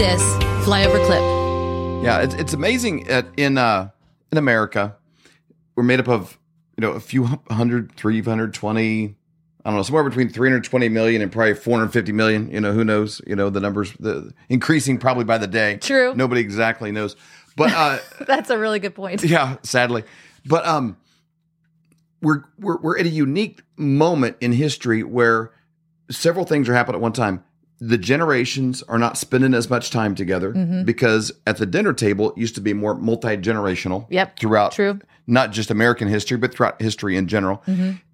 this flyover clip. Yeah, it's, it's amazing at, in uh, in America. We're made up of you know a few hundred, 320, I don't know, somewhere between 320 million and probably 450 million. You know, who knows? You know, the numbers the increasing probably by the day. True. Nobody exactly knows. But uh, That's a really good point. yeah, sadly. But um, we're we're we're at a unique moment in history where several things are happening at one time. The generations are not spending as much time together Mm-hmm. because at the dinner table it used to be more multi generational. Yep, Throughout true. Mm-hmm. not just American history, but throughout history in general.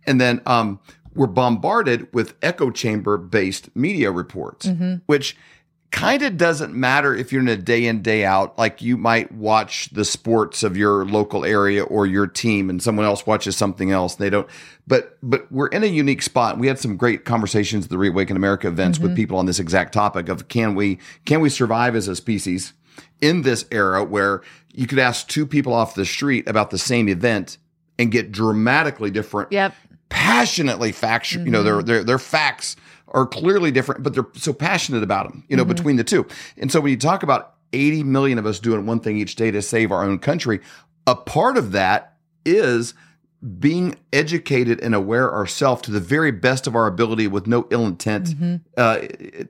And then um, we're bombarded with echo chamber based media reports, Mm-hmm. which kind of doesn't matter if you're in a day in day out like you might watch the sports of your local area or your team and someone else watches something else they don't but but we're in a unique spot we had some great conversations at the reawaken america events with mm-hmm. people on this exact topic of can we can we survive as a species in this era where you could ask two people off the street about the same event and get dramatically different Yep. passionately factual. You know, their mm-hmm. their their facts are clearly different, but they're so passionate about them. You know, between the two. And so when you talk about 80 million of us doing one thing each day to save our own country, a part of that is being educated and aware ourselves to the very best of our ability with no ill intent, uh,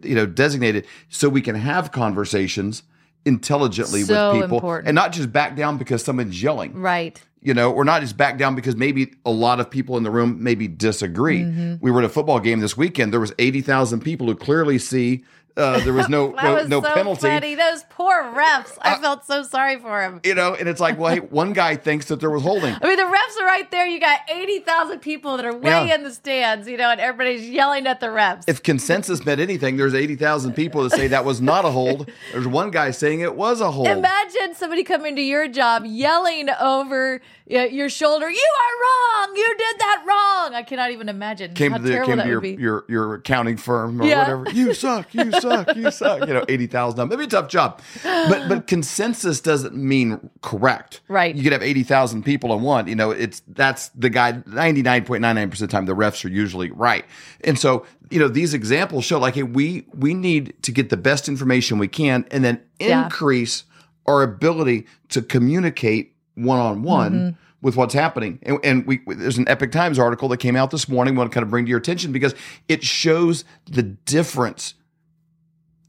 you know, designated so we can have conversations intelligently So with people important. and not just back down because someone's yelling Right. you know, or not just back down because maybe a lot of people in the room maybe disagree. Mm-hmm. We were at a football game this weekend. There was eighty thousand people who clearly see uh, there was no no, was no so penalty. funny. Those poor refs. I felt so sorry for him. You know, and it's like, well, hey, one guy thinks that there was holding. I mean, the refs are right there. You got 80,000 people that are way Yeah. in the stands, you know, and everybody's yelling at the refs. If consensus meant anything, there's eighty thousand people that say that was not a hold. There's one guy saying it was a hold. Imagine somebody coming to your job yelling over uh, your shoulder, "You are wrong! You did that wrong!" I cannot even imagine came how to the came to your, your your accounting firm or Yeah. whatever. You suck. You suck. You suck. You know, eighty thousand. Maybe a tough job, but but consensus doesn't mean correct. Right. You could have eighty thousand people in one. You know, it's that's the guy. Ninety nine point nine nine percent of the time, the refs are usually right. And so you know these examples show like hey, we we need to get the best information we can, and then Yeah. increase our ability to communicate one on one with what's happening. And, and we there's an Epoch Times article that came out this morning. We want to kind of bring to your attention because it shows the difference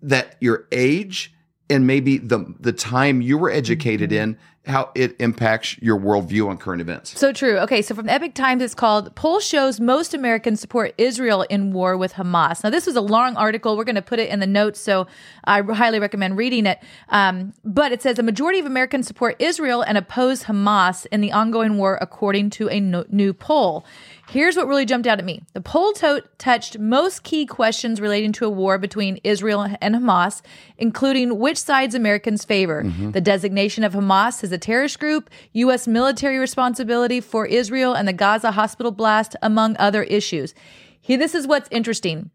that your age and maybe the the time you were educated mm-hmm. in how it impacts your worldview on current events. So true. Okay, so from Epoch Times, it's called Poll Shows Most Americans Support Israel in War with Hamas. Now, this was a long article. We're going to put it in the notes, so I highly recommend reading it. Um, but it says a majority of Americans support Israel and oppose Hamas in the ongoing war, according to a no- new poll. Here's what really jumped out at me. The poll to- touched most key questions relating to a war between Israel and Hamas, including which sides Americans favor, the designation of Hamas as terrorist group, U.S. military responsibility for Israel and the Gaza hospital blast, among other issues. Here, this is what's interesting.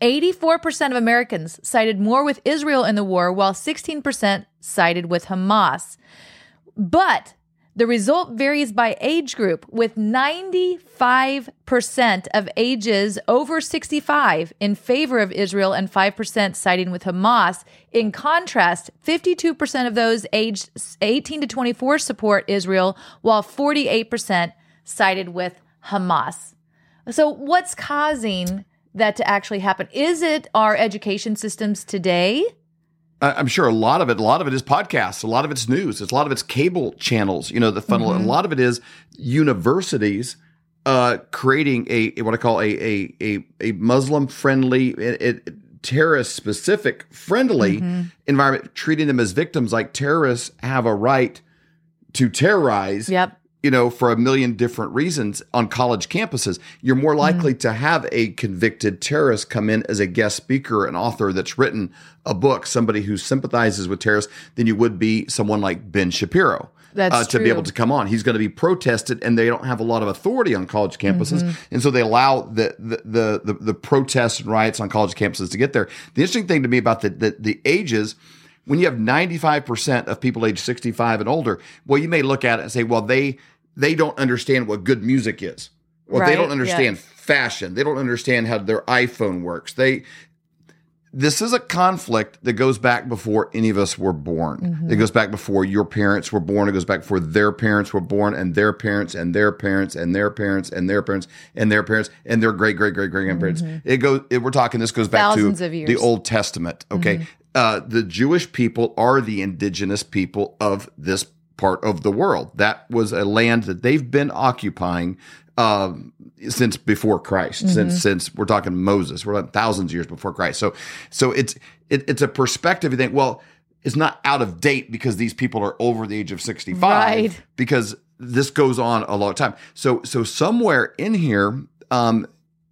84% of Americans sided more with Israel in the war, while 16% sided with Hamas. But the result varies by age group, with 95% of ages over 65 in favor of Israel and 5% siding with Hamas. In contrast, 52% of those aged 18 to 24 support Israel, while 48% sided with Hamas. So, what's causing that to actually happen? Is it our education systems today? I- I'm sure a lot of it, a lot of it is podcasts, a lot of it's news, it's a lot of it's cable channels. You know, the funnel. A lot of it is universities uh, creating a what I call a a a, a Muslim friendly, terrorist specific friendly environment, treating them as victims. Like terrorists have a right to terrorize Yep. You know, for a million different reasons on college campuses. You're more likely to have a convicted terrorist come in as a guest speaker, an author that's written a book, somebody who sympathizes with terrorists, than you would be someone like Ben Shapiro. That's uh, to be able to come on, he's going to be protested, and they don't have a lot of authority on college campuses, and so they allow the the, the the the protests and riots on college campuses to get there. The interesting thing to me about the the, the ages when you have 95% of people age 65 and older, well, you may look at it and say, well, they they don't understand what good music is. Well, they don't yeah. understand fashion. They don't understand how their iPhone works. They this is a conflict that goes back before any of us were born. Mm-hmm. It goes back before your parents were born. It goes back before their parents were born, and their parents, and their parents, and their parents, and their parents, and their parents, and their great great great great grandparents. It goes. It, we're talking. This goes back Mm-hmm. Thousands to. Mm-hmm. the Old Testament. Okay, uh, the Jewish people are the indigenous people of this part of the world. That was a land that they've been occupying um, since before Christ. Mm-hmm. Since since we're talking Moses, we're talking thousands of years before Christ. So so it's it, it's a perspective. You think, well, it's not out of date because these people are over the age of sixty five. Right. Because this goes on a long time. So so somewhere in here. Um,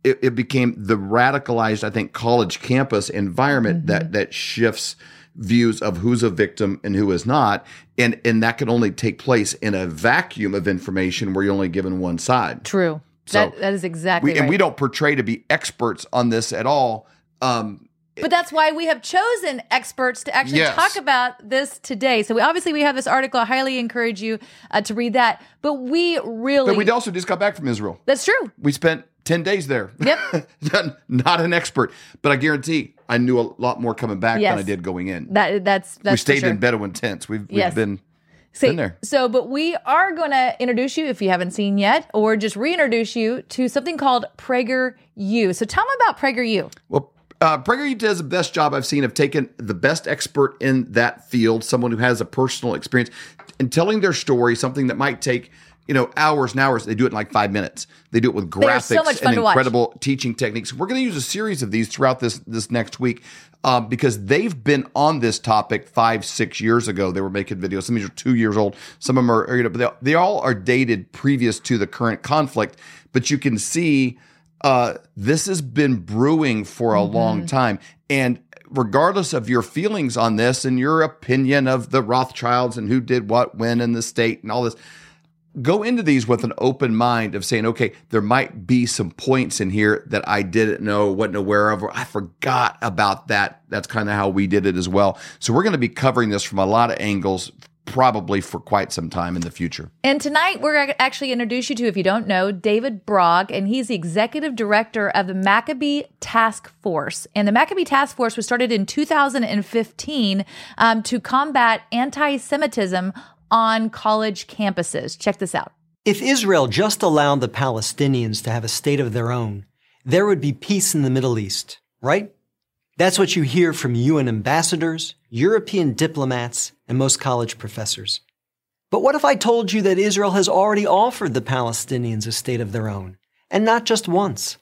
it, it became the radicalized, I think, college campus environment that that shifts views of who's a victim and who is not, and and that can only take place in a vacuum of information where you're only given one side. True. So, that that is exactly We, right. And we don't portray to be experts on this at all. Um, But that's why we have chosen experts to actually Yes. talk about this today. So we obviously we have this article. I highly encourage you uh, to read that. But we really but we also just got back from Israel. that's true. We spent 10 days there. Yep. Not an expert, but I guarantee I knew a lot more coming back Yes. than I did going in. That that's that's we stayed sure. in Bedouin tents. We've, we've Yes. been See, been there. So, but we are going to introduce you if you haven't seen yet, or just reintroduce you to something called PragerU. So, tell me about PragerU. Well, uh, PragerU does the best job I've seen of taking the best expert in that field, someone who has a personal experience, and telling their story, something that might take you know hours and hours. They do it in like five minutes. They do it with graphics so and incredible teaching techniques. We're going to use a series of these throughout this this next week. Um, because they've been on this topic five, six years ago. They were making videos. Some of these are two years old. Some of them are, you know, but they, they all are dated previous to the current conflict. But you can see uh, this has been brewing for a long time. And regardless of your feelings on this and your opinion of the Rothschilds and who did what, when in the state and all this, go into these with an open mind of saying, okay, there might be some points in here that I didn't know, wasn't aware of, or I forgot about that. That's kind of how we did it as well. So we're going to be covering this from a lot of angles, probably for quite some time in the future. And tonight, we're actually introduce you to, if you don't know, David Brog, and he's the executive director of the Maccabee Task Force. And the Maccabee Task Force was started in 2015 um, to combat anti Semitism on college campuses. Check this out. If Israel just allowed the Palestinians to have a state of their own, there would be peace in the Middle East, right? That's what you hear from UN ambassadors, European diplomats, and most college professors. But what if I told you that Israel has already offered the Palestinians a state of their own, and not just once,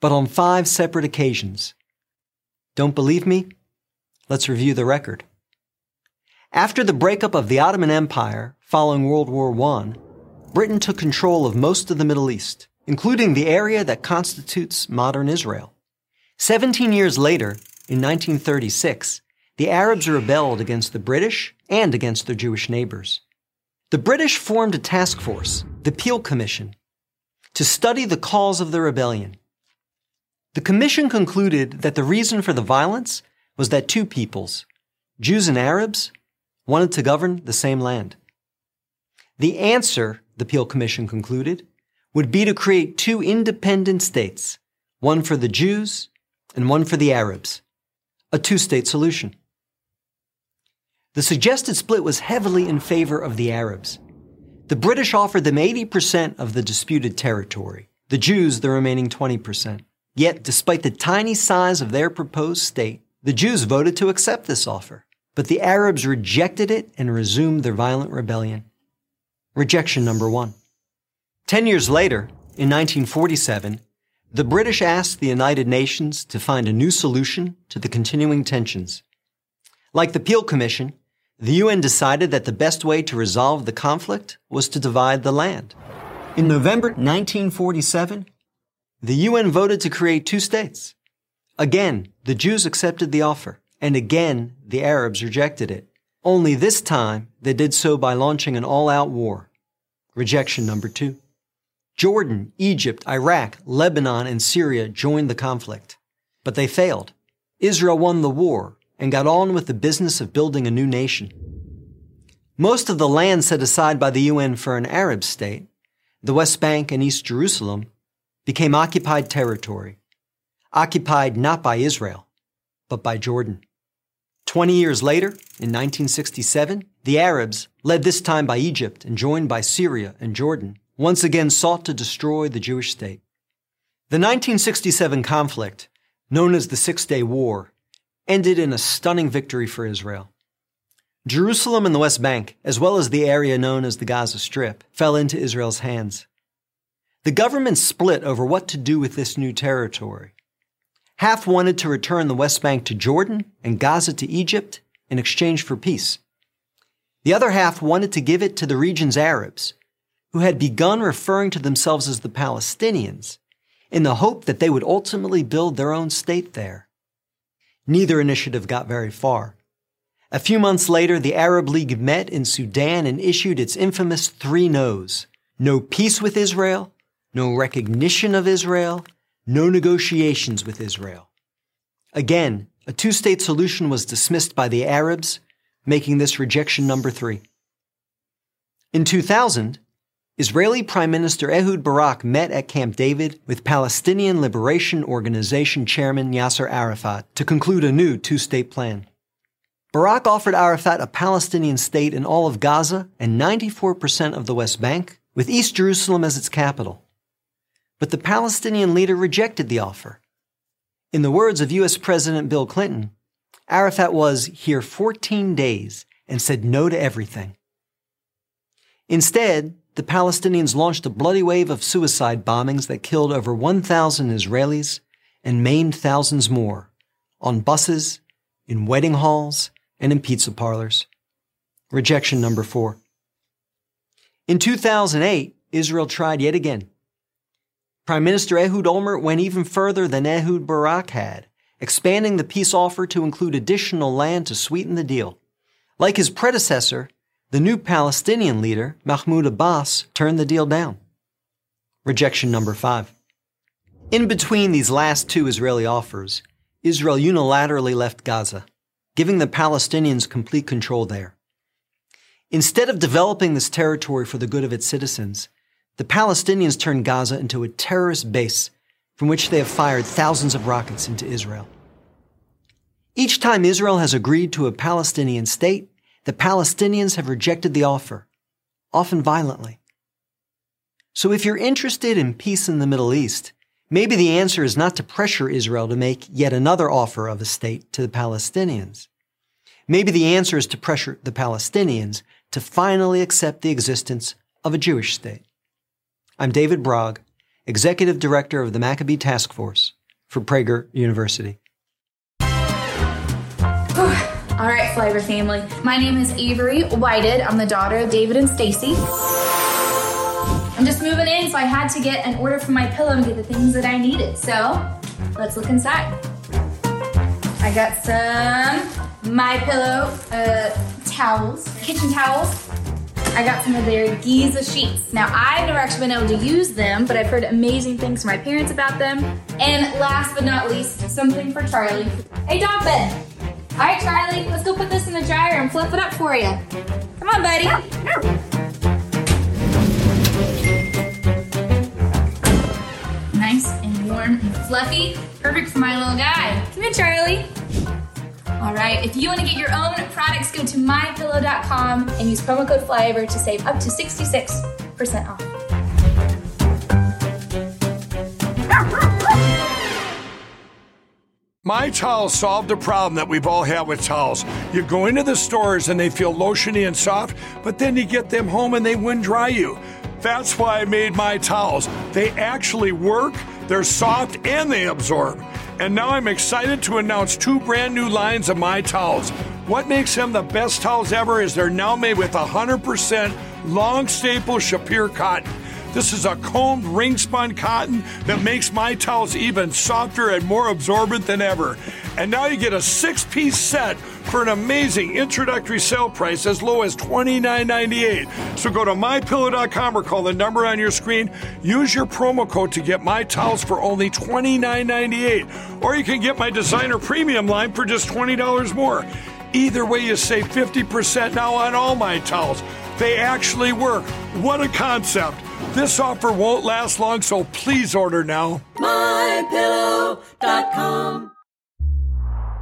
but on five separate occasions? Don't believe me? Let's review the record. After the breakup of the Ottoman Empire following World War I, Britain took control of most of the Middle East, including the area that constitutes modern Israel. Seventeen years later, in 1936, the Arabs rebelled against the British and against their Jewish neighbors. The British formed a task force, the Peel Commission, to study the cause of the rebellion. The commission concluded that the reason for the violence was that two peoples, Jews and Arabs, wanted to govern the same land. The answer, the Peel Commission concluded, would be to create two independent states, one for the Jews and one for the Arabs, a two state solution. The suggested split was heavily in favor of the Arabs. The British offered them 80% of the disputed territory, the Jews the remaining 20%. Yet, despite the tiny size of their proposed state, the Jews voted to accept this offer. But the Arabs rejected it and resumed their violent rebellion. Rejection number one. Ten years later, in 1947, the British asked the United Nations to find a new solution to the continuing tensions. Like the Peel Commission, the UN decided that the best way to resolve the conflict was to divide the land. In November 1947, the UN voted to create two states. Again, the Jews accepted the offer, and again, the Arabs rejected it. Only this time, they did so by launching an all out war. Rejection number two. Jordan, Egypt, Iraq, Lebanon, and Syria joined the conflict. But they failed. Israel won the war and got on with the business of building a new nation. Most of the land set aside by the UN for an Arab state, the West Bank and East Jerusalem, became occupied territory. Occupied not by Israel, but by Jordan. Twenty years later, in 1967, the Arabs, led this time by Egypt and joined by Syria and Jordan, once again sought to destroy the Jewish state. The 1967 conflict, known as the Six Day War, ended in a stunning victory for Israel. Jerusalem and the West Bank, as well as the area known as the Gaza Strip, fell into Israel's hands. The government split over what to do with this new territory. Half wanted to return the West Bank to Jordan and Gaza to Egypt in exchange for peace. The other half wanted to give it to the region's Arabs, who had begun referring to themselves as the Palestinians, in the hope that they would ultimately build their own state there. Neither initiative got very far. A few months later, the Arab League met in Sudan and issued its infamous three no's. No peace with Israel, no recognition of Israel, no negotiations with Israel. Again, a two state solution was dismissed by the Arabs, making this rejection number three. In 2000, Israeli Prime Minister Ehud Barak met at Camp David with Palestinian Liberation Organization Chairman Yasser Arafat to conclude a new two state plan. Barak offered Arafat a Palestinian state in all of Gaza and 94% of the West Bank, with East Jerusalem as its capital. But the Palestinian leader rejected the offer. In the words of U.S. President Bill Clinton, Arafat was here 14 days and said no to everything. Instead, the Palestinians launched a bloody wave of suicide bombings that killed over 1,000 Israelis and maimed thousands more on buses, in wedding halls, and in pizza parlors. Rejection number four. In 2008, Israel tried yet again. Prime Minister Ehud Olmert went even further than Ehud Barak had, expanding the peace offer to include additional land to sweeten the deal. Like his predecessor, the new Palestinian leader, Mahmoud Abbas, turned the deal down. Rejection number five. In between these last two Israeli offers, Israel unilaterally left Gaza, giving the Palestinians complete control there. Instead of developing this territory for the good of its citizens, the Palestinians turned Gaza into a terrorist base from which they have fired thousands of rockets into Israel. Each time Israel has agreed to a Palestinian state, the Palestinians have rejected the offer, often violently. So if you're interested in peace in the Middle East, maybe the answer is not to pressure Israel to make yet another offer of a state to the Palestinians. Maybe the answer is to pressure the Palestinians to finally accept the existence of a Jewish state. I'm David Brog, Executive Director of the Maccabee Task Force for Prager University. All right, Flyover family. My name is Avery Whited. I'm the daughter of David and Stacy. I'm just moving in, so I had to get an order for my pillow and get the things that I needed. So let's look inside. I got some my pillow uh, towels, kitchen towels. I got some of their Giza sheets. Now, I've never actually been able to use them, but I've heard amazing things from my parents about them. And last but not least, something for Charlie. Hey, dog bed. All right, Charlie, let's go put this in the dryer and flip it up for you. Come on, buddy. Nice and warm and fluffy. Perfect for my little guy. Come here, Charlie. All right, if you want to get your own products, go to mypillow.com and use promo code FLYOVER to save up to 66% off. My towels solved a problem that we've all had with towels. You go into the stores and they feel lotiony and soft, but then you get them home and they wind dry you. That's why I made my towels. They actually work, they're soft, and they absorb. And now I'm excited to announce two brand new lines of my towels. What makes them the best towels ever is they're now made with 100% long staple Shapir cotton. This is a combed ring spun cotton that makes my towels even softer and more absorbent than ever. And now you get a six piece set for an amazing introductory sale price as low as $29.98. So go to mypillow.com or call the number on your screen. Use your promo code to get my towels for only $29.98. Or you can get my designer premium line for just $20 more. Either way, you save 50% now on all my towels. They actually work. What a concept! This offer won't last long, so please order now. mypillow.com